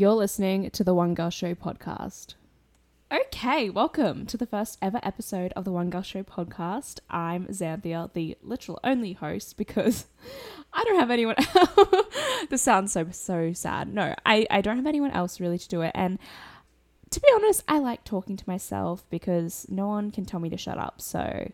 You're listening to the One Girl Show podcast. Okay, welcome to the first ever episode of the One Girl Show podcast. I'm Xanthia, the literal only host, because I don't have anyone else. this sounds so so sad. No, I, I don't have anyone else really to do it. And to be honest, I like talking to myself because no one can tell me to shut up. So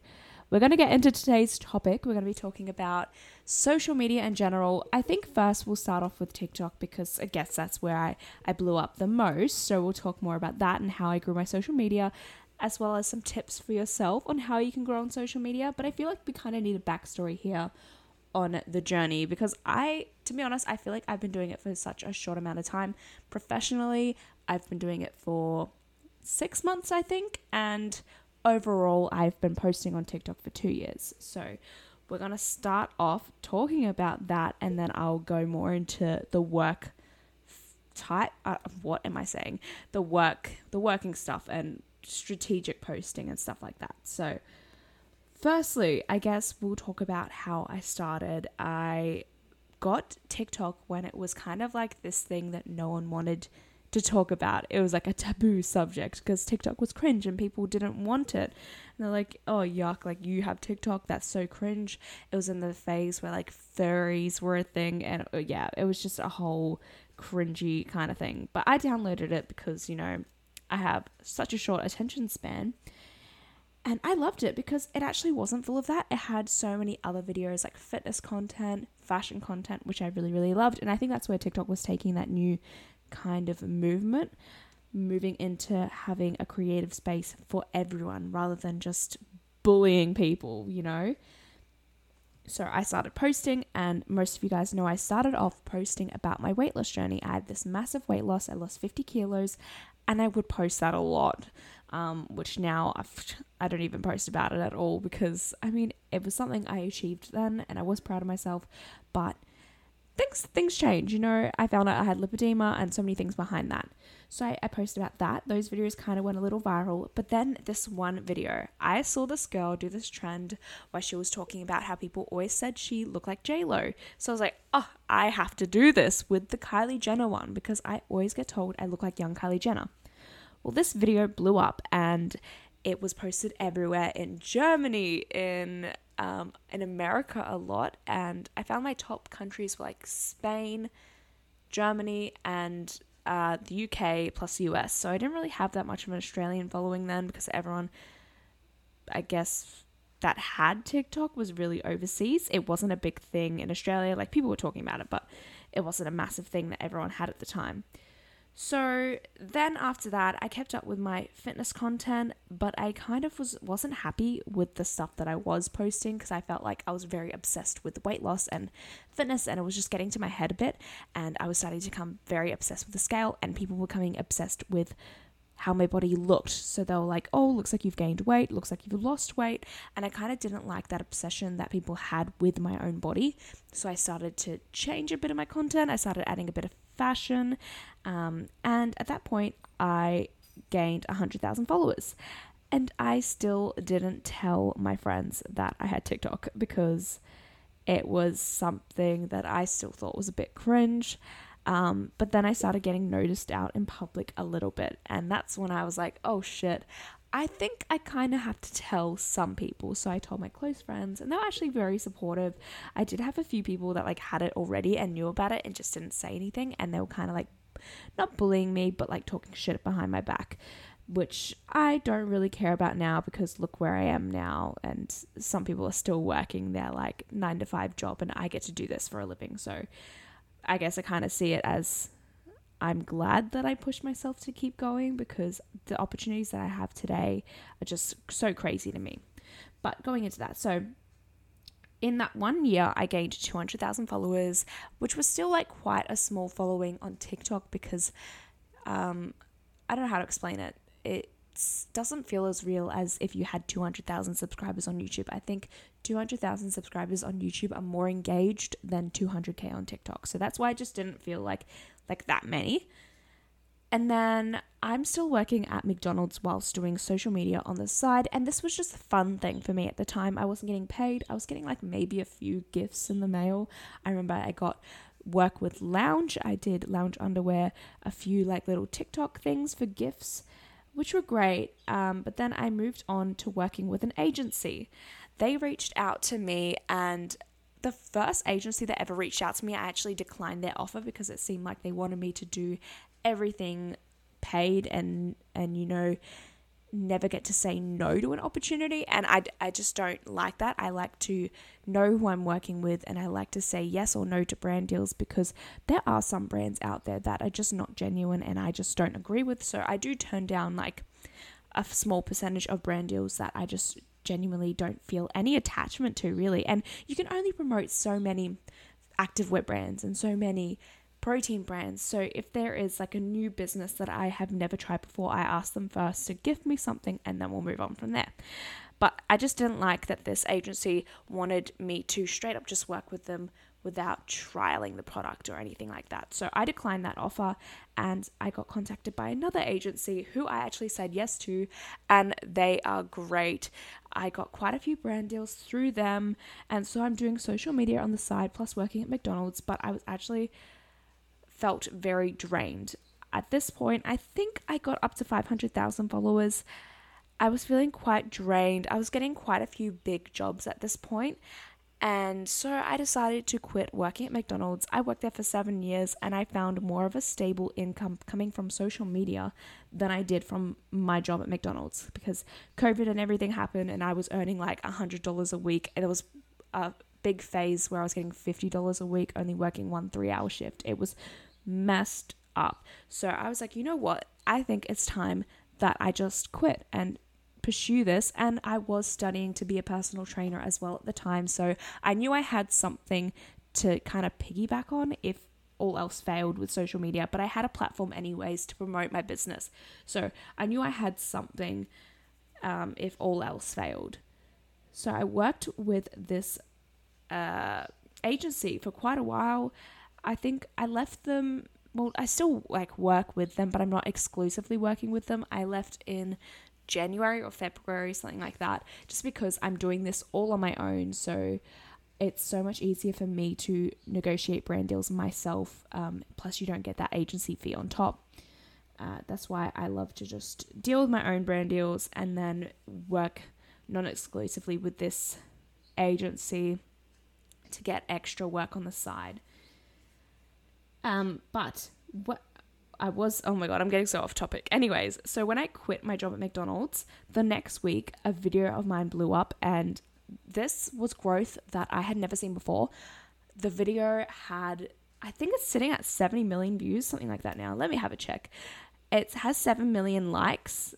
we're going to get into today's topic. We're going to be talking about social media in general. I think first we'll start off with TikTok because I guess that's where I, I blew up the most. So we'll talk more about that and how I grew my social media, as well as some tips for yourself on how you can grow on social media. But I feel like we kind of need a backstory here on the journey because I, to be honest, I feel like I've been doing it for such a short amount of time. Professionally, I've been doing it for six months, I think, and overall, I've been posting on TikTok for two years. So we're going to start off talking about that and then I'll go more into the work type. Uh, what am I saying? The work, the working stuff and strategic posting and stuff like that. So, firstly, I guess we'll talk about how I started. I got TikTok when it was kind of like this thing that no one wanted to talk about. It was like a taboo subject because TikTok was cringe and people didn't want it. And they're like, oh, yuck, like you have TikTok, that's so cringe. It was in the phase where like furries were a thing. And uh, yeah, it was just a whole cringy kind of thing. But I downloaded it because, you know, I have such a short attention span. And I loved it because it actually wasn't full of that. It had so many other videos like fitness content, fashion content, which I really, really loved. And I think that's where TikTok was taking that new kind of movement, moving into having a creative space for everyone rather than just bullying people, you know? So I started posting, and most of you guys know I started off posting about my weight loss journey. I had this massive weight loss, I lost 50 kilos, and I would post that a lot. Um, which now I've, I don't even post about it at all because I mean, it was something I achieved then and I was proud of myself, but things things change. You know, I found out I had lipedema and so many things behind that. So I, I posted about that. Those videos kind of went a little viral. But then this one video, I saw this girl do this trend where she was talking about how people always said she looked like J Lo. So I was like, oh, I have to do this with the Kylie Jenner one because I always get told I look like young Kylie Jenner. Well, this video blew up and it was posted everywhere in Germany, in um, in America a lot, and I found my top countries were like Spain, Germany, and uh, the UK plus the US. So I didn't really have that much of an Australian following then because everyone, I guess, that had TikTok was really overseas. It wasn't a big thing in Australia. Like people were talking about it, but it wasn't a massive thing that everyone had at the time. So then after that, I kept up with my fitness content, but I kind of was wasn't happy with the stuff that I was posting because I felt like I was very obsessed with weight loss and fitness and it was just getting to my head a bit and I was starting to become very obsessed with the scale and people were becoming obsessed with how my body looked. So they were like, oh, looks like you've gained weight, looks like you've lost weight. And I kind of didn't like that obsession that people had with my own body. So I started to change a bit of my content. I started adding a bit of fashion. Um, and at that point, I gained 100,000 followers. And I still didn't tell my friends that I had TikTok because it was something that I still thought was a bit cringe. Um, but then I started getting noticed out in public a little bit. And that's when I was like, oh shit, I think I kind of have to tell some people. So I told my close friends, and they were actually very supportive. I did have a few people that like had it already and knew about it and just didn't say anything. And they were kind of like, not bullying me, but like talking shit behind my back, which I don't really care about now because look where I am now. And some people are still working their like nine to five job, and I get to do this for a living. So I guess I kind of see it as I'm glad that I pushed myself to keep going because the opportunities that I have today are just so crazy to me. But going into that, so in that one year, I gained 200,000 followers, which was still like quite a small following on TikTok because um, I don't know how to explain it. It doesn't feel as real as if you had 200,000 subscribers on YouTube. I think 200,000 subscribers on YouTube are more engaged than 200k on TikTok. So that's why I just didn't feel like like that many. And then I'm still working at McDonald's whilst doing social media on the side. And this was just a fun thing for me at the time. I wasn't getting paid. I was getting like maybe a few gifts in the mail. I remember I got work with Lounge. I did Lounge underwear, a few like little TikTok things for gifts, which were great. Um, but then I moved on to working with an agency. They reached out to me, and the first agency that ever reached out to me, I actually declined their offer because it seemed like they wanted me to do everything paid and and you know never get to say no to an opportunity. And I, I just don't like that. I like to know who I'm working with and I like to say yes or no to brand deals because there are some brands out there that are just not genuine and I just don't agree with. So I do turn down like a small percentage of brand deals that I just genuinely don't feel any attachment to, really. And you can only promote so many activewear brands and so many protein brands. So if there is like a new business that I have never tried before, I ask them first to give me something and then we'll move on from there. But I just didn't like that this agency wanted me to straight up just work with them without trialing the product or anything like that. So I declined that offer and I got contacted by another agency who I actually said yes to, and they are great. I got quite a few brand deals through them, and so I'm doing social media on the side plus working at McDonald's, but I was actually felt very drained. At this point, I think I got up to 500,000 followers. I was feeling quite drained. I was getting quite a few big jobs at this point, And so I decided to quit working at McDonald's. I worked there for seven years and I found more of a stable income coming from social media than I did from my job at McDonald's because COVID and everything happened and I was earning like $100 a week. And it was big phase where I was getting $50 a week, only working one three hour shift. It was messed up. So I was like, you know what? I think it's time that I just quit and pursue this. And I was studying to be a personal trainer as well at the time. So I knew I had something to kind of piggyback on if all else failed with social media, but I had a platform anyways to promote my business. So I knew I had something um, if all else failed. So I worked with this uh, agency for quite a while. I think I left them. Well, I still like work with them, but I'm not exclusively working with them. I left in January or February, something like that, just because I'm doing this all on my own. So it's so much easier for me to negotiate brand deals myself. Um, plus, you don't get that agency fee on top. Uh, that's why I love to just deal with my own brand deals and then work non exclusively with this agency to get extra work on the side. Um, but what I was, oh my god, I'm getting so off topic. Anyways, so when I quit my job at McDonald's, the next week a video of mine blew up, and this was growth that I had never seen before. The video had, I think it's sitting at 70 million views, something like that now. Let me have a check. It has 7 million likes,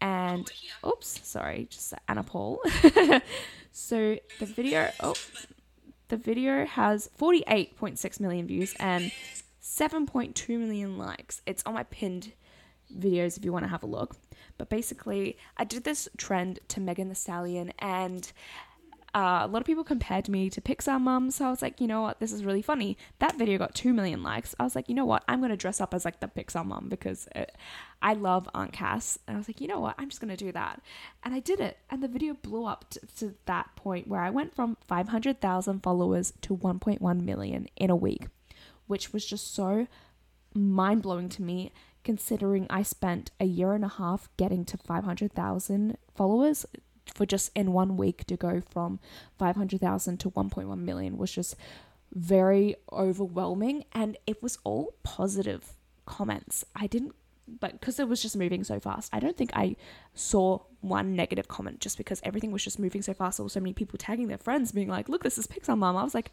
and oops, sorry, just Anna Paul. so the video, oh, the video has 48.6 million views and 7.2 million likes. It's on my pinned videos if you want to have a look. But basically, I did this trend to Megan Thee Stallion, and uh, a lot of people compared me to Pixar Mum. So I was like, you know what, this is really funny. That video got 2 million likes. I was like, you know what, I'm going to dress up as like the Pixar Mum because it, I love Aunt Cass. And I was like, you know what, I'm just going to do that. And I did it. And the video blew up to that point where I went from 500,000 followers to 1.1 million in a week, which was just so mind blowing to me considering I spent a year and a half getting to 500,000 followers for just in one week to go from 500,000 to 1.1 million was just very overwhelming and it was all positive comments. I didn't but because it was just moving so fast, I don't think I saw one negative comment just because everything was just moving so fast. There were so many people tagging their friends, being like, "Look, this is Pixar Mom." I was like,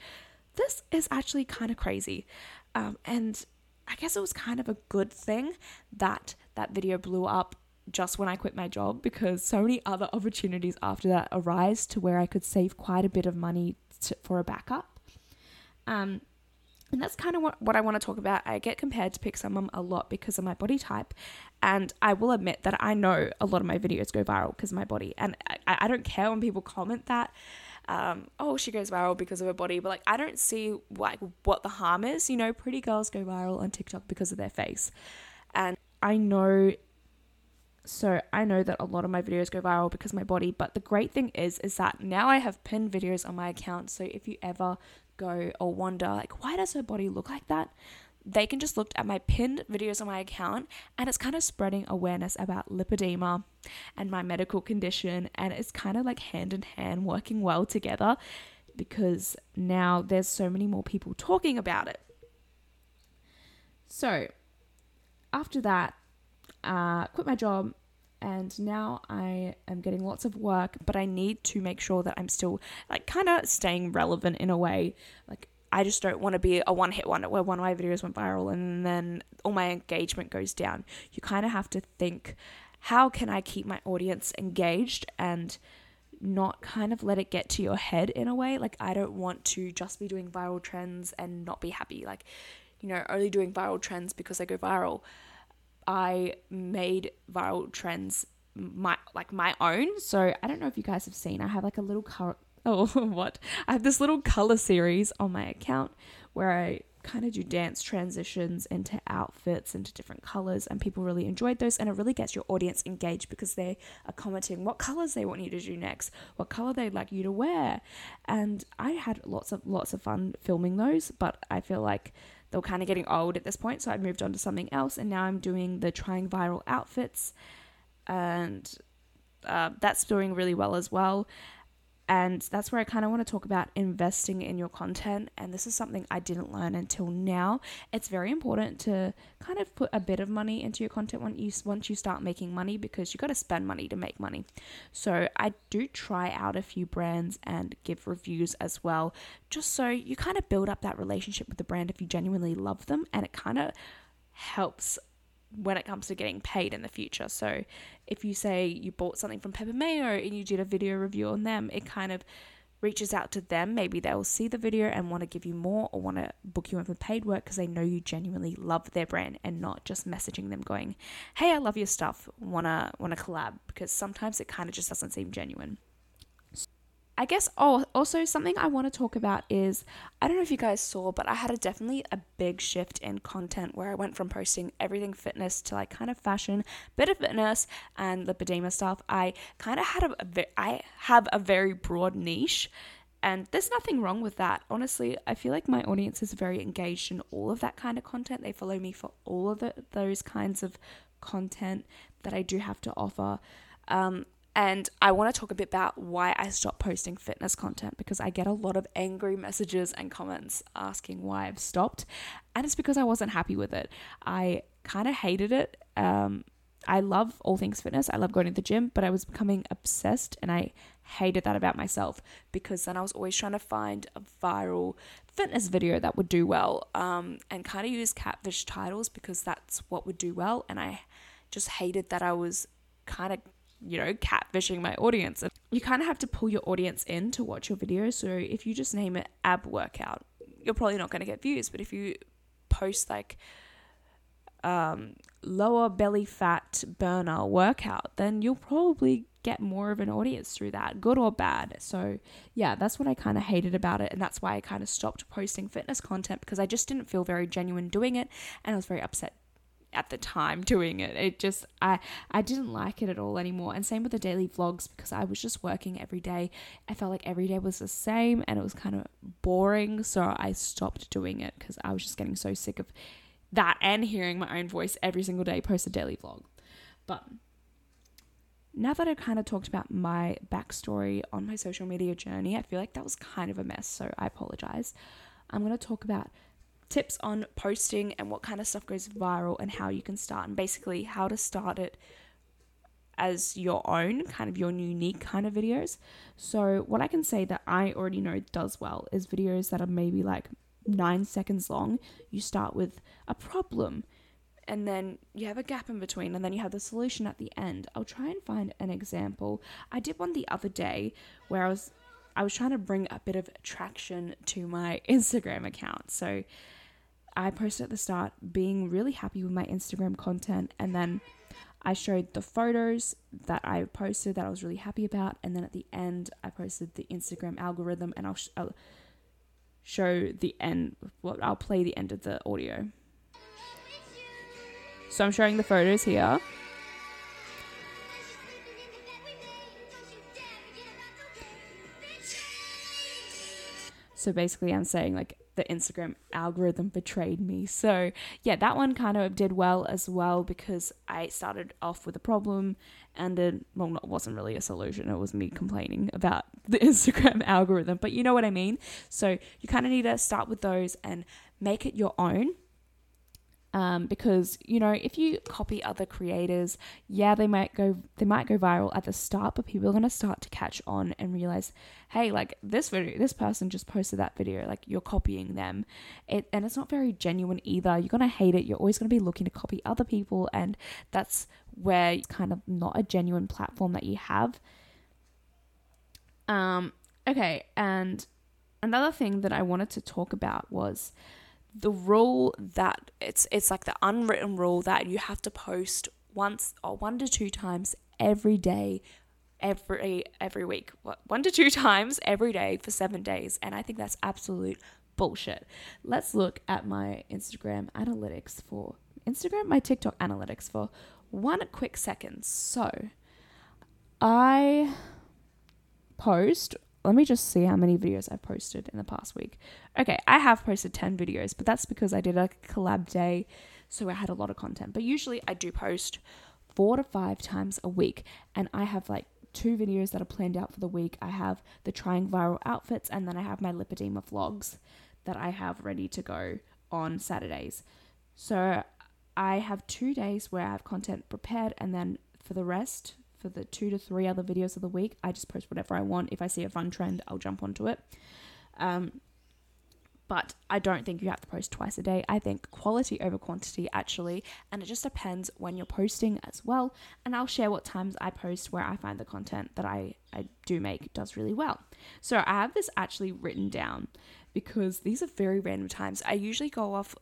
"This is actually kind of crazy," um, and I guess it was kind of a good thing that that video blew up just when I quit my job because so many other opportunities after that arise to where I could save quite a bit of money to, for a backup. Um, and that's kind of what, what I want to talk about. I get compared to Pixar Mum a lot because of my body type. And I will admit that I know a lot of my videos go viral because of my body. And I, I don't care when people comment that, um, oh, she goes viral because of her body. But like, I don't see like what the harm is. You know, pretty girls go viral on TikTok because of their face. And I know so I know that a lot of my videos go viral because my body, but the great thing is is that now I have pinned videos on my account. So if you ever go or wonder, like, why does her body look like that? They can just look at my pinned videos on my account and it's kind of spreading awareness about lipedema and my medical condition. And it's kind of like hand in hand working well together because now there's so many more people talking about it. So after that, uh, quit my job and now I am getting lots of work, but I need to make sure that I'm still like kind of staying relevant in a way. Like I just don't want to be a one hit wonder where one of my videos went viral and then all my engagement goes down. You kind of have to think, how can I keep my audience engaged and not kind of let it get to your head in a way? Like I don't want to just be doing viral trends and not be happy. Like, you know, only doing viral trends because they go viral. I made viral trends my like my own. So I don't know if you guys have seen. I have like a little color. Oh, what? I have this little color series on my account where I kind of do dance transitions into outfits into different colors and people really enjoyed those and it really gets your audience engaged because they are commenting what colors they want you to do next what color they'd like you to wear and i had lots of lots of fun filming those but i feel like they were kind of getting old at this point, so I moved on to something else, and now I'm doing the trying viral outfits, and uh, that's doing really well as well. And that's where I kind of want to talk about investing in your content. And this is something I didn't learn until now. It's very important to kind of put a bit of money into your content once you, once you start making money because you got to spend money to make money. So I do try out a few brands and give reviews as well, just so you kind of build up that relationship with the brand if you genuinely love them. And it kind of helps when it comes to getting paid in the future. So if you say you bought something from Peppermayo and you did a video review on them, it kind of reaches out to them. Maybe they'll see the video and want to give you more or want to book you in for paid work because they know you genuinely love their brand and not just messaging them going, "Hey, I love your stuff. Wanna wanna collab?" Because sometimes it kind of just doesn't seem genuine. I guess oh also something I want to talk about is I don't know if you guys saw but I had a definitely a big shift in content where I went from posting everything fitness to like kind of fashion, bit of fitness and lipedema stuff. I kind of had a, I have a very broad niche and there's nothing wrong with that. Honestly, I feel like my audience is very engaged in all of that kind of content. They follow me for all of the, those kinds of content that I do have to offer. Um, and I want to talk a bit about why I stopped posting fitness content because I get a lot of angry messages and comments asking why I've stopped. And it's because I wasn't happy with it. I kind of hated it. Um, I love all things fitness. I love going to the gym, but I was becoming obsessed and I hated that about myself because then I was always trying to find a viral fitness video that would do well um, and kind of use catfish titles because that's what would do well. And I just hated that I was kind of you know, catfishing my audience. You kind of have to pull your audience in to watch your video. So if you just name it ab workout, you're probably not going to get views. But if you post like um, lower belly fat burner workout, then you'll probably get more of an audience through that, good or bad. So, yeah, that's what I kind of hated about it. And that's why I kind of stopped posting fitness content because I just didn't feel very genuine doing it. And I was very upset at the time doing it. It just I I didn't like it at all anymore. And same with the daily vlogs because I was just working every day. I felt like every day was the same and it was kind of boring, so I stopped doing it cuz I was just getting so sick of that and hearing my own voice every single day post a daily vlog. But now that I've kind of talked about my backstory on my social media journey, I feel like that was kind of a mess, so I apologize. I'm going to talk about tips on posting and what kind of stuff goes viral and how you can start, and basically how to start it as your own, kind of your unique kind of videos. So, what I can say that I already know does well is videos that are maybe like nine seconds long. You start with a problem and then you have a gap in between and then you have the solution at the end. I'll try and find an example. I did one the other day where I was I was trying to bring a bit of traction to my Instagram account. So I posted at the start being really happy with my Instagram content and then I showed the photos that I posted that I was really happy about and then at the end I posted the Instagram algorithm and I'll, sh- I'll show the end well I'll play the end of the audio. So I'm showing the photos here. So basically, I'm saying like the Instagram algorithm betrayed me. So yeah, that one kind of did well as well because I started off with a problem and then well, it wasn't really a solution. It was me complaining about the Instagram algorithm, but you know what I mean. So you kind of need to start with those and make it your own um, because you know if you copy other creators yeah they might go they might go viral at the start but people are to start to catch on and realize hey like this video this person just posted that video like you're copying them. It and it's not very genuine either. You're to hate it. You're always to be looking to copy other people and that's where it's kind of not a genuine platform that you have. Um okay and another thing that i wanted to talk about was the rule that it's it's like the unwritten rule that you have to post once or one to two times every day every every week one to two times every day for 7 days and I think that's absolute bullshit. Let's look at my Instagram analytics for Instagram my TikTok analytics for one quick second. So I post let me just see how many videos I've posted in the past week. Okay, I have posted 10 videos, but that's because I did a collab day, so I had a lot of content. But usually I do post four to five times a week, and I have like two videos that are planned out for the week. I have the trying viral outfits, and then I have my lipedema vlogs that I have ready to go on Saturdays. So I have two days where I have content prepared, and then for the rest, for the two to three other videos of the week, I just post whatever I want. If I see a fun trend, I'll jump onto it. Um, but I don't think you have to post twice a day. I think quality over quantity actually, and it just depends when you're posting as well. And I'll share what times I post where I find the content that I, I do make does really well. So I have this actually written down because these are very random times. I usually go off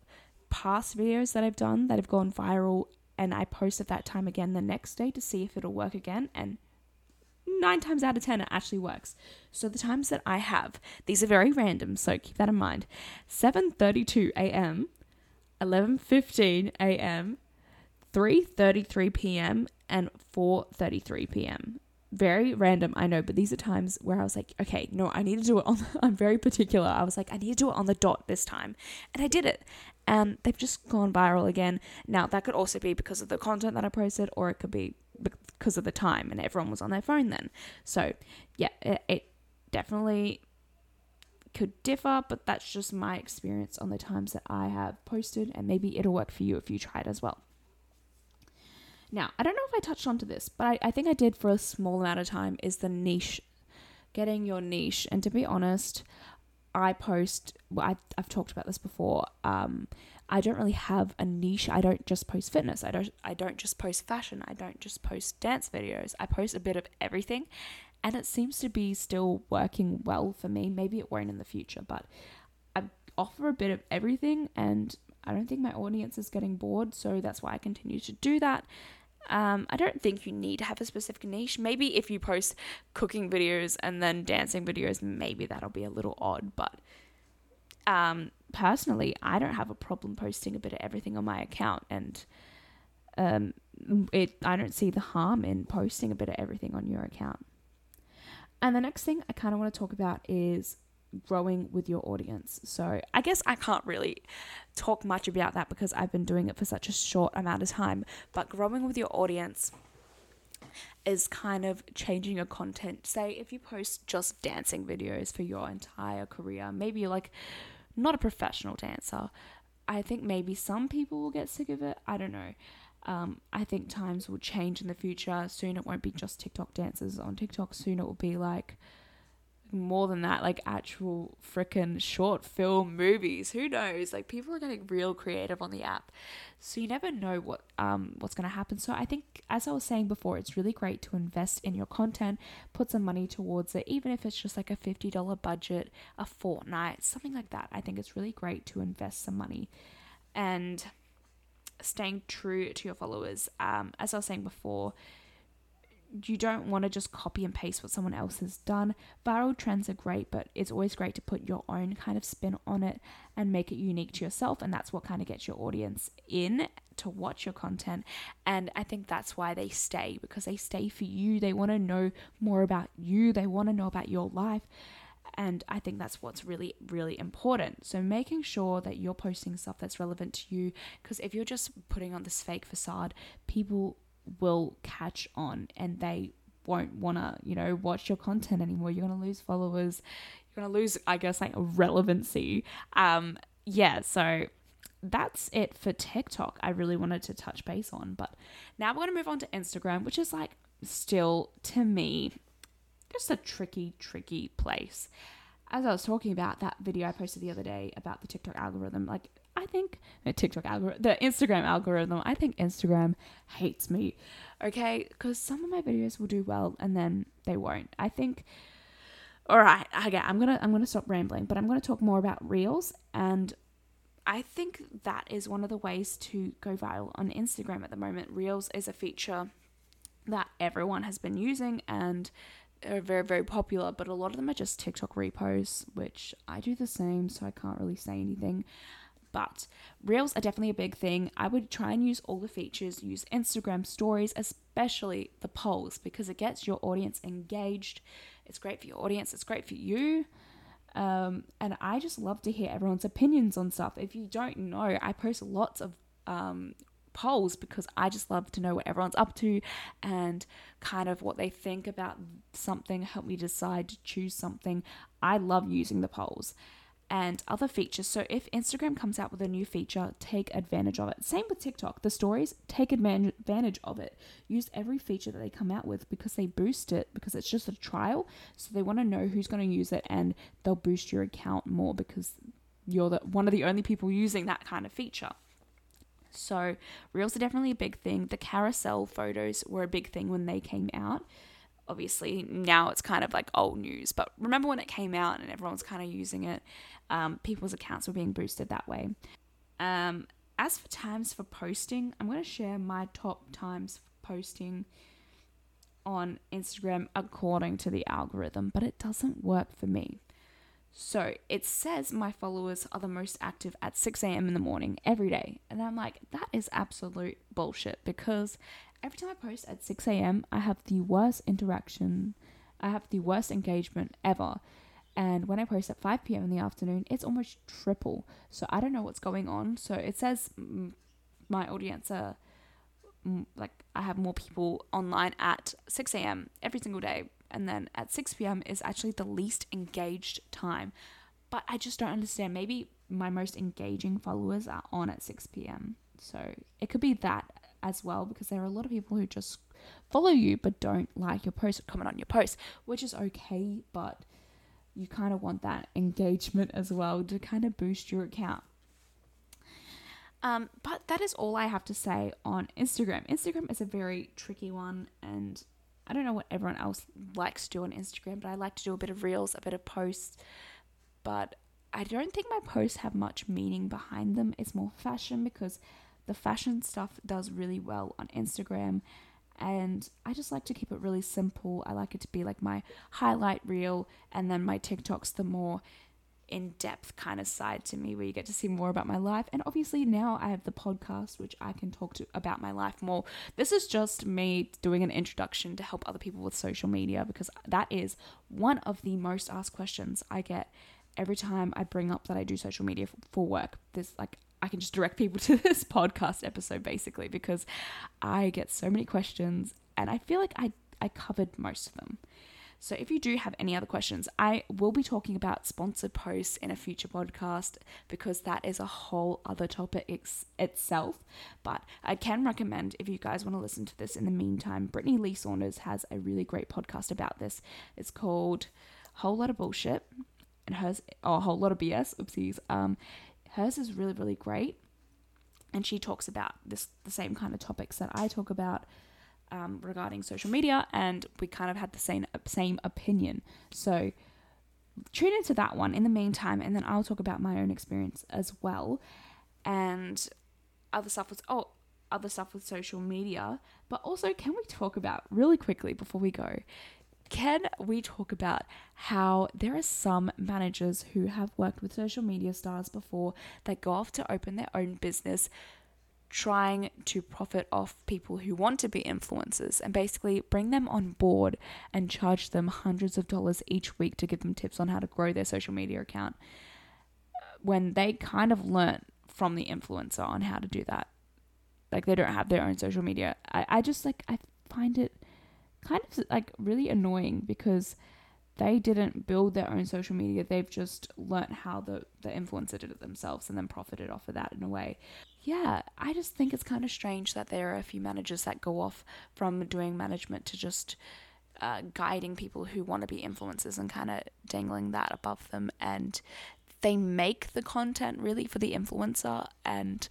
past videos that I've done that have gone viral and I post at that time again the next day to see if it'll work again. And nine times out of ten, it actually works. So the times that I have, these are very random, so keep that in mind. 7:32 a.m., 11:15 a.m., 3:33 p.m., and 4:33 p.m. Very random, I know, but these are times where I was like, okay, no, I need to do it on. I'm very particular. I was like, I need to do it on the dot this time, and I did it and they've just gone viral again. Now, that could also be because of the content that I posted, or it could be because of the time and everyone was on their phone then. So, yeah, it, it definitely could differ, but that's just my experience on the times that I have posted, and maybe it'll work for you if you try it as well. Now, I don't know if I touched onto this, but I, I think I did for a small amount of time is the niche, getting your niche. And to be honest, I post, well, I, I've talked about this before. Um, I don't really have a niche. I don't just post fitness. I don't. I don't just post fashion. I don't just post dance videos. I post a bit of everything, and it seems to be still working well for me. Maybe it won't in the future, but I offer a bit of everything, and I don't think my audience is getting bored. So that's why I continue to do that. Um, I don't think you need to have a specific niche. Maybe if you post cooking videos and then dancing videos, maybe that'll be a little odd. But um, personally, I don't have a problem posting a bit of everything on my account, and um, it I don't see the harm in posting a bit of everything on your account. And the next thing I kind of want to talk about is growing with your audience. So I guess I can't really talk much about that because I've been doing it for such a short amount of time. But growing with your audience is kind of changing your content. Say if you post just dancing videos for your entire career, maybe you're like not a professional dancer. I think maybe some people will get sick of it. I don't know. Um, I think times will change in the future. Soon it won't be just TikTok dancers on TikTok. Soon it will be like more than that, like actual freaking short film movies. Who knows? Like people are getting real creative on the app, so you never know what um what's gonna happen. So I think, as I was saying before, it's really great to invest in your content, put some money towards it, even if it's just like a fifty dollar budget, a fortnight, something like that. I think it's really great to invest some money, and staying true to your followers. Um, as I was saying before you don't want to just copy and paste what someone else has done. Viral trends are great, but it's always great to put your own kind of spin on it and make it unique to yourself. And that's what kind of gets your audience in to watch your content. And I think that's why they stay because they stay for you. They want to know more about you, they want to know about your life. And I think that's what's really, really important. So making sure that you're posting stuff that's relevant to you. Because if you're just putting on this fake facade, people will catch on and they won't want to, you know, watch your content anymore. You're going to lose followers. You're going to lose, I guess, like relevancy. Um, yeah, so that's it for TikTok. I really wanted to touch base on. But now we're going to move on to Instagram, which is like still, to me, just a tricky, tricky place. As I was talking about that video I posted the other day about the TikTok algorithm, like I think the TikTok algorithm, the Instagram algorithm, I think Instagram hates me. Okay, because some of my videos will do well and then they won't. I think. All right, okay, I'm gonna I'm gonna stop rambling, but I'm gonna talk more about reels, and I think that is one of the ways to go viral on Instagram at the moment. Reels is a feature that everyone has been using and are very very popular, but a lot of them are just TikTok reposts, which I do the same, so I can't really say anything. But Reels are definitely a big thing. I would try and use all the features, use Instagram stories, especially the polls, because it gets your audience engaged. It's great for your audience, it's great for you. Um, and I just love to hear everyone's opinions on stuff. If you don't know, I post lots of um, polls because I just love to know what everyone's up to and kind of what they think about something, help me decide to choose something. I love using the polls and other features. So if Instagram comes out with a new feature, take advantage of it. Same with TikTok. The stories, take advantage of it. Use every feature that they come out with because they boost it because it's just a trial. So they want to know who's going to use it and they'll boost your account more because you're the one of the only people using that kind of feature. So reels are definitely a big thing. The carousel photos were a big thing when they came out obviously now it's kind of like old news but remember when it came out and everyone was kind of using it um, people's accounts were being boosted that way. Um, as for times for posting, I'm going to share my top times for posting on Instagram according to the algorithm, but it doesn't work for me. So it says my followers are the most active at 6 a.m. in the morning every day. And I'm like, that is absolute bullshit because every time I post at 6 a.m., I have the worst interaction, I have the worst engagement ever. And when I post at 5 p.m. in the afternoon, it's almost triple. So I don't know what's going on. So it says mm, my audience are mm, like I have more people online at 6 a.m. every single day. And then at 6 p.m. is actually the least engaged time. But I just don't understand. Maybe my most engaging followers are on at 6 p.m. So it could be that as well because there are a lot of people who just follow you but don't like your post or comment on your post, which is okay. But you kind of want that engagement as well to kind of boost your account. Um, but that is all I have to say on Instagram. Instagram is a very tricky one, and I don't know what everyone else likes to do on Instagram, but I like to do a bit of reels, a bit of posts. But I don't think my posts have much meaning behind them. It's more fashion because the fashion stuff does really well on Instagram and I just like to keep it really simple. I like it to be like my highlight reel, and then my TikToks, the more in depth kind of side to me where you get to see more about my life. And obviously, now I have the podcast, which I can talk to about my life more. This is just me doing an introduction to help other people with social media because that is one of the most asked questions I get every time I bring up that I do social media for work. There's like I can just direct people to this podcast episode basically because I get so many questions and I feel like I, I covered most of them. So if you do have any other questions, I will be talking about sponsored posts in a future podcast because that is a whole other topic ex- itself. But I can recommend if you guys want to listen to this in the meantime, Brittany Lee Saunders has a really great podcast about this. It's called Whole Lot of Bullshit and hers, or a whole lot of BS, oopsies. Um, hers is really, really great. And she talks about this the same kind of topics that I talk about um, regarding social media, and we kind of had the same same opinion. So tune into that one in the meantime, and then I'll talk about my own experience as well, and other stuff with oh other stuff with social media. But also, can we talk about really quickly before we go? Can we talk about how there are some managers who have worked with social media stars before that go off to open their own business, trying to profit off people who want to be influencers and basically bring them on board and charge them hundreds of dollars each week to give them tips on how to grow their social media account uh, when they kind of learnt from the influencer on how to do that. Like they don't have their own social media. I, I just like I find it kind of like really annoying because they didn't build their own social media. They've just learnt how the, the influencer did it themselves and then profited off of that in a way. Yeah, I just think it's kind of strange that there are a few managers that go off from doing management to just uh, guiding people who want to be influencers and kind of dangling that above them. And they make the content really for the influencer. And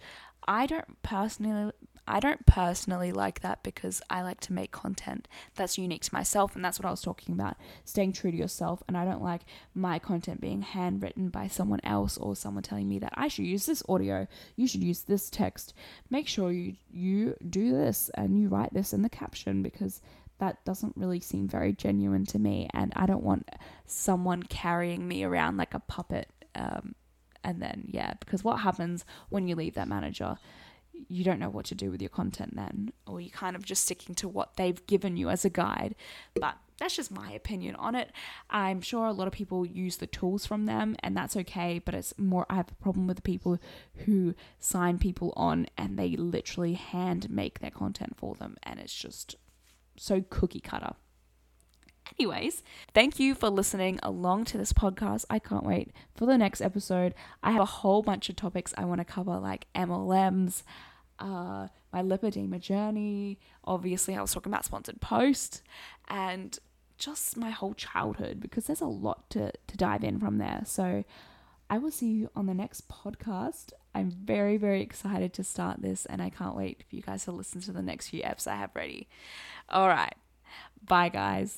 I don't personally I don't personally like that because I like to make content that's unique to myself, and that's what I was talking about staying true to yourself. And I don't like my content being handwritten by someone else or someone telling me that I should use this audio, you should use this text. Make sure you you do this and you write this in the caption because that doesn't really seem very genuine to me, and I don't want someone carrying me around like a puppet. Um, and then yeah, because what happens when you leave that manager? You don't know what to do with your content then, or you're kind of just sticking to what they've given you as a guide. But that's just my opinion on it. I'm sure a lot of people use the tools from them, and that's okay. But it's more, I have a problem with the people who sign people on and they literally hand make their content for them, and it's just so cookie cutter. Anyways, thank you for listening along to this podcast. I can't wait for the next episode. I have a whole bunch of topics I want to cover, like MLMs, uh, my lipedema journey. Obviously, I was talking about sponsored post and just my whole childhood because there's a lot to, to dive in from there. So I will see you on the next podcast. I'm very, very excited to start this and I can't wait for you guys to listen to the next few apps I have ready. All right. Bye, guys.